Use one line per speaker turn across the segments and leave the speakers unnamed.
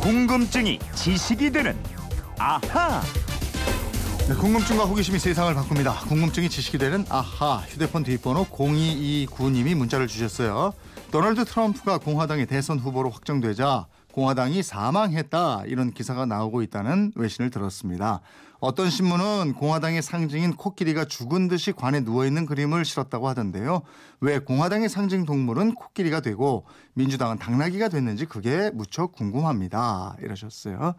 궁금증이 지식이 되는 아하.
네, 궁금증과 호기심이 세상을 바꿉니다. 궁금증이 지식이 되는 아하 휴대폰 뒷번호 0229님이 문자를 주셨어요. 도널드 트럼프가 공화당의 대선 후보로 확정되자 공화당이 사망했다 이런 기사가 나오고 있다는 외신을 들었습니다. 어떤 신문은 공화당의 상징인 코끼리가 죽은 듯이 관에 누워 있는 그림을 실었다고 하던데요. 왜 공화당의 상징 동물은 코끼리가 되고 민주당은 당나귀가 됐는지 그게 무척 궁금합니다. 이러셨어요.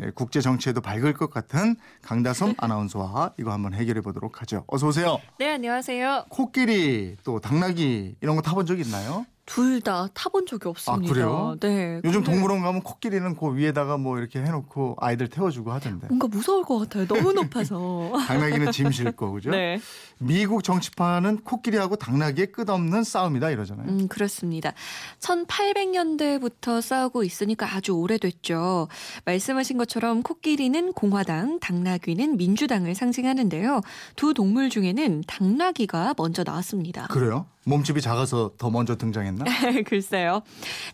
예, 국제 정치에도 밝을 것 같은 강다솜 아나운서와 이거 한번 해결해 보도록 하죠. 어서 오세요.
네, 안녕하세요.
코끼리 또 당나귀 이런 거 타본 적 있나요?
둘 다 타본 적이 없습니다.
아, 그래요?
네.
요즘 동물원 가면 코끼리는 그 위에다가 뭐 이렇게 해놓고 아이들 태워주고 하던데.
뭔가 무서울 것 같아요. 너무 높아서.
당나귀는 짐 싣고 그죠?
네.
미국 정치판은 코끼리하고 당나귀의 끝없는 싸움이다 이러잖아요.
음, 그렇습니다. 1800년대부터 싸우고 있으니까 아주 오래됐죠. 말씀하신 것처럼 코끼리는 공화당, 당나귀는 민주당을 상징하는데요. 두 동물 중에는 당나귀가 먼저 나왔습니다.
그래요? 몸집이 작아서 더 먼저 등장했나?
글쎄요.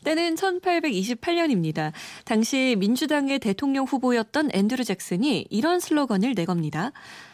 때는 1828년입니다. 당시 민주당의 대통령 후보였던 앤드루 잭슨이 이런 슬로건을 내겁니다.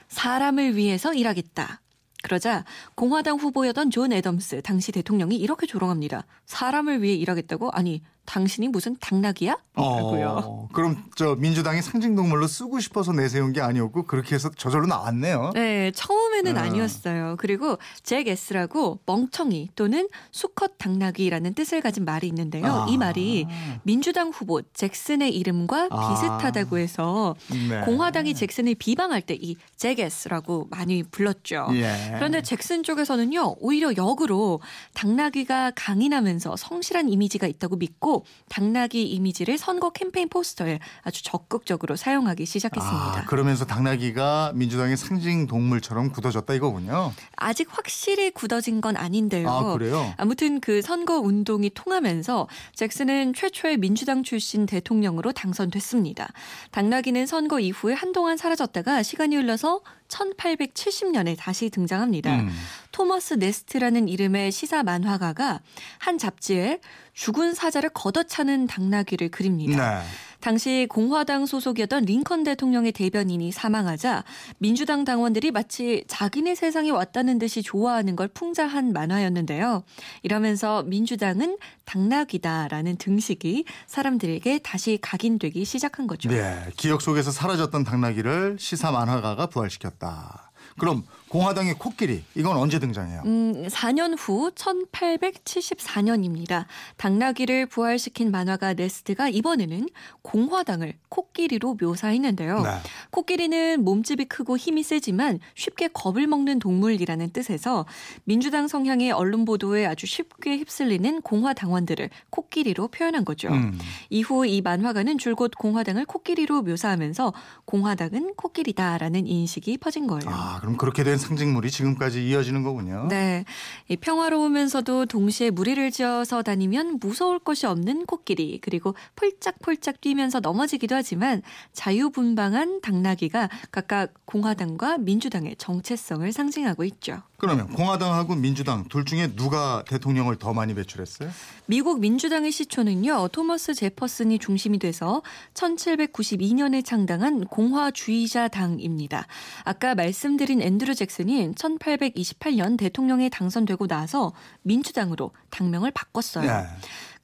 사람을 위해서 일하겠다. 그러자 공화당 후보였던 존 애덤스 당시 대통령이 이렇게 조롱합니다. 사람을 위해 일하겠다고? 아니 당신이 무슨 당나귀야? 라고요.
어, 그럼 저 민주당이 상징 동물로 쓰고 싶어서 내세운 게 아니었고 그렇게 해서 저절로 나왔네요.
네, 처음에는
아.
아니었어요. 그리고 jackass라고 멍청이 또는 수컷 당나귀라는 뜻을 가진 말이 있는데요.
아.
이 말이 민주당 후보 잭슨의 이름과
아.
비슷하다고 해서
네.
공화당이 잭슨을 비방할 때 이잭 S라고 많이 불렀죠.
예.
그런데 잭슨 쪽에서는요, 오히려 역으로 당나귀가 강인하면서 성실한 이미지가 있다고 믿고 당나귀 이미지를 선거 캠페인 포스터에 아주 적극적으로 사용하기 시작했습니다.
아, 그러면서 당나귀가 민주당의 상징 동물처럼 굳어졌다 이거군요.
아직 확실히 굳어진 건 아닌데요.
아 그래요?
아무튼 그 선거 운동이 통하면서 잭슨은 최초의 민주당 출신 대통령으로 당선됐습니다. 당나귀는 선거 이후에 한동안 사라졌다가 시간이 흘러서 1870년에 다시 등장합니다.
음.
토머스 네스트라는 이름의 시사 만화가가 한 잡지에 죽은 사자를 걷어차는 당나귀를 그립니다.
네.
당시 공화당 소속이었던 링컨 대통령의 대변인이 사망하자 민주당 당원들이 마치 자기네 세상에 왔다는 듯이 좋아하는 걸 풍자한 만화였는데요. 이러면서 민주당은 당나귀다라는 등식이 사람들에게 다시 각인되기 시작한 거죠.
네, 기억 속에서 사라졌던 당나귀를 시사 만화가가 부활시켰다. 그럼 공화당의 코끼리 이건 언제 등장해요?
음, 4년 후 1874년입니다. 당나귀를 부활시킨 만화가 네스트가 이번에는 공화당을 코끼리로 묘사했는데요.
네.
코끼리는 몸집이 크고 힘이 세지만 쉽게 겁을 먹는 동물이라는 뜻에서 민주당 성향의 언론 보도에 아주 쉽게 휩쓸리는 공화 당원들을 코끼리로 표현한 거죠.
음.
이후 이 만화가는 줄곧 공화당을 코끼리로 묘사하면서 공화당은 코끼리다라는 인식이 퍼진 거예요.
아 그럼 그렇게 된 상징물이 지금까지 이어지는 거군요.
네. 이 평화로우면서도 동시에 무리를 지어서 다니면 무서울 것이 없는 코끼리, 그리고 폴짝폴짝 뛰면서 넘어지기도 하지만 자유분방한 당나귀가 각각 공화당과 민주당의 정체성을 상징하고 있죠.
그러면 공화당하고 민주당 둘 중에 누가 대통령을 더 많이 배출했어요?
미국 민주당의 시초는요, 토머스 제퍼슨이 중심이 돼서 1792년에 창당한 공화주의자 당입니다. 아까 말씀드린 앤드루 잭슨이 1828년 대통령에 당선되고 나서 민주당으로 당명을 바꿨어요.
네.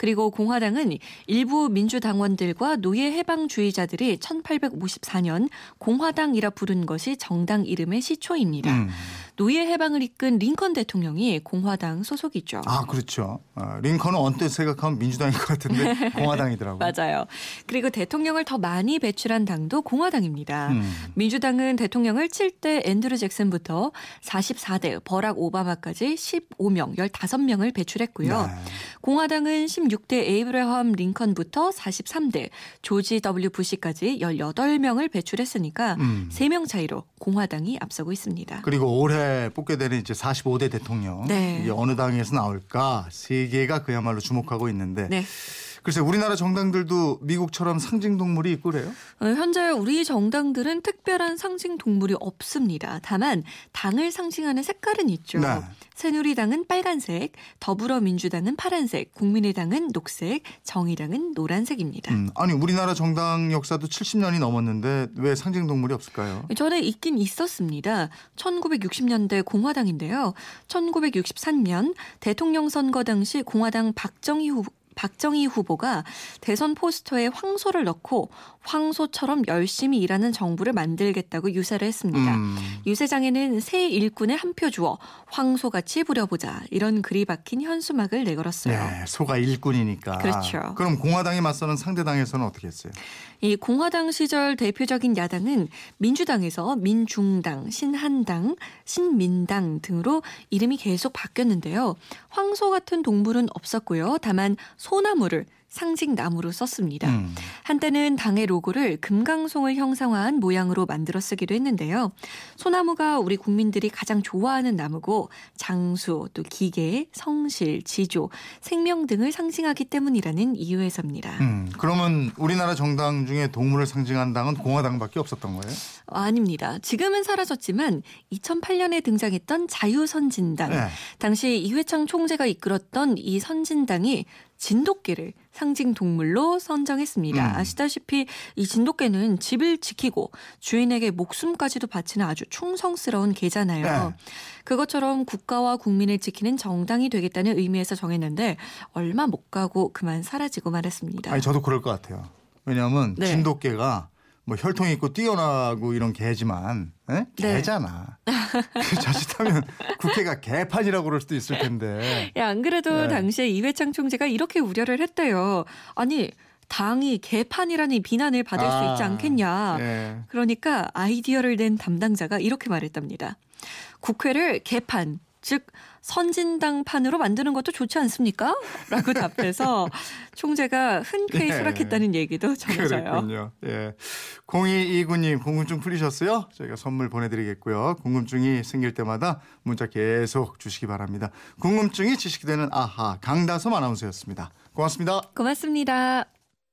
그리고 공화당은 일부 민주당원들과 노예 해방주의자들이 1854년 공화당이라 부른 것이 정당 이름의 시초입니다.
음.
노예 해방을 이끈 링컨 대통령이 공화당 소속이죠.
아 그렇죠. 어, 링컨은 언뜻 생각하면 민주당인 것 같은데 공화당이더라고요.
맞아요. 그리고 대통령을 더 많이 배출한 당도 공화당입니다.
음.
민주당은 대통령을 7대 앤드루 잭슨부터 44대 버락 오바마까지 15명, 15명을 배출했고요.
네.
공화당은 16대 에이브라함 링컨부터 43대 조지 W 부시까지 18명을 배출했으니까
음.
3명 차이로 공화당이 앞서고 있습니다.
그리고 올해 뽑게 되는 이제 45대 대통령
네.
이게 어느 당에서 나올까 세계가 그야말로 주목하고 있는데
네.
글쎄 우리나라 정당들도 미국처럼 상징 동물이 있고 그래요?
어, 현재 우리 정당들은 특별한 상징 동물이 없습니다. 다만 당을 상징하는 색깔은 있죠.
네.
새누리당은 빨간색, 더불어민주당은 파란색, 국민의당은 녹색, 정의당은 노란색입니다.
음, 아니 우리나라 정당 역사도 70년이 넘었는데 왜 상징 동물이 없을까요?
전에 있긴 있었습니다. 1960년대 공화당인데요. 1963년 대통령 선거 당시 공화당 박정희 후 박정희 후보가 대선 포스터에 황소를 넣고 황소처럼 열심히 일하는 정부를 만들겠다고 유세를 했습니다.
음.
유세장에는 새 일꾼에 한 표 주어 황소같이 부려보자 이런 글이 박힌 현수막을 내걸었어요.
네, 소가 일꾼이니까.
그렇죠.
그럼 공화당이 맞서는 상대당에서는 어떻게 했어요?
이 공화당 시절 대표적인 야당은 민주당에서 민중당, 신한당, 신민당 등으로 이름이 계속 바뀌었는데요. 황소 같은 동물은 없었고요. 다만 소 나무를 상징 나무로 썼습니다.
음.
한때는 당의 로고를 금강송을 형상화한 모양으로 만들어 쓰기도 했는데요. 소나무가 우리 국민들이 가장 좋아하는 나무고 장수, 또 기계, 성실, 지조, 생명 등을 상징하기 때문이라는 이유에서입니다.
음, 그러면 우리나라 정당 중에 동물을 상징한 당은 공화당밖에 없었던 거예요?
아닙니다. 지금은 사라졌지만 2008년에 등장했던 자유선진당.
네.
당시 이회창 총재가 이끌었던 이 선진당이 진돗개를 상징 동물로 선정했습니다.
음.
아시다시피 이 진돗개는 집을 지키고 주인에게 목숨까지도 바치는 아주 충성스러운 개잖아요.
네.
그것처럼 국가와 국민을 지키는 정당이 되겠다는 의미에서 정했는데 얼마 못 가고 그만 사라지고 말았습니다.
아니 저도 그럴 것 같아요. 왜냐하면
네.
진돗개가 뭐 혈통이 있고 뛰어나고 이런 개지만 에?
네.
개잖아. 자칫하면 국회가 개판이라고 그럴 수도 있을 텐데.
야, 안 그래도
네.
당시에 이회창 총재가 이렇게 우려를 했대요. 아니, 당이 개판이라는 비난을 받을 수 있지
아,
않겠냐.
예.
그러니까 아이디어를 낸 담당자가 이렇게 말했답니다. 국회를 개판, 즉 선진당판으로 만드는 것도 좋지 않습니까? 라고 답해서 총재가 흔쾌히
예.
수락했다는 얘기도 전해져요.
그랬군요. 예. 0229님 궁금증 풀리셨어요? 저희가 선물 보내드리겠고요. 궁금증이 생길 때마다 문자 계속 주시기 바랍니다. 궁금증이 지식이 되는 아하 강다솜 아나운서였습니다. 고맙습니다.
고맙습니다.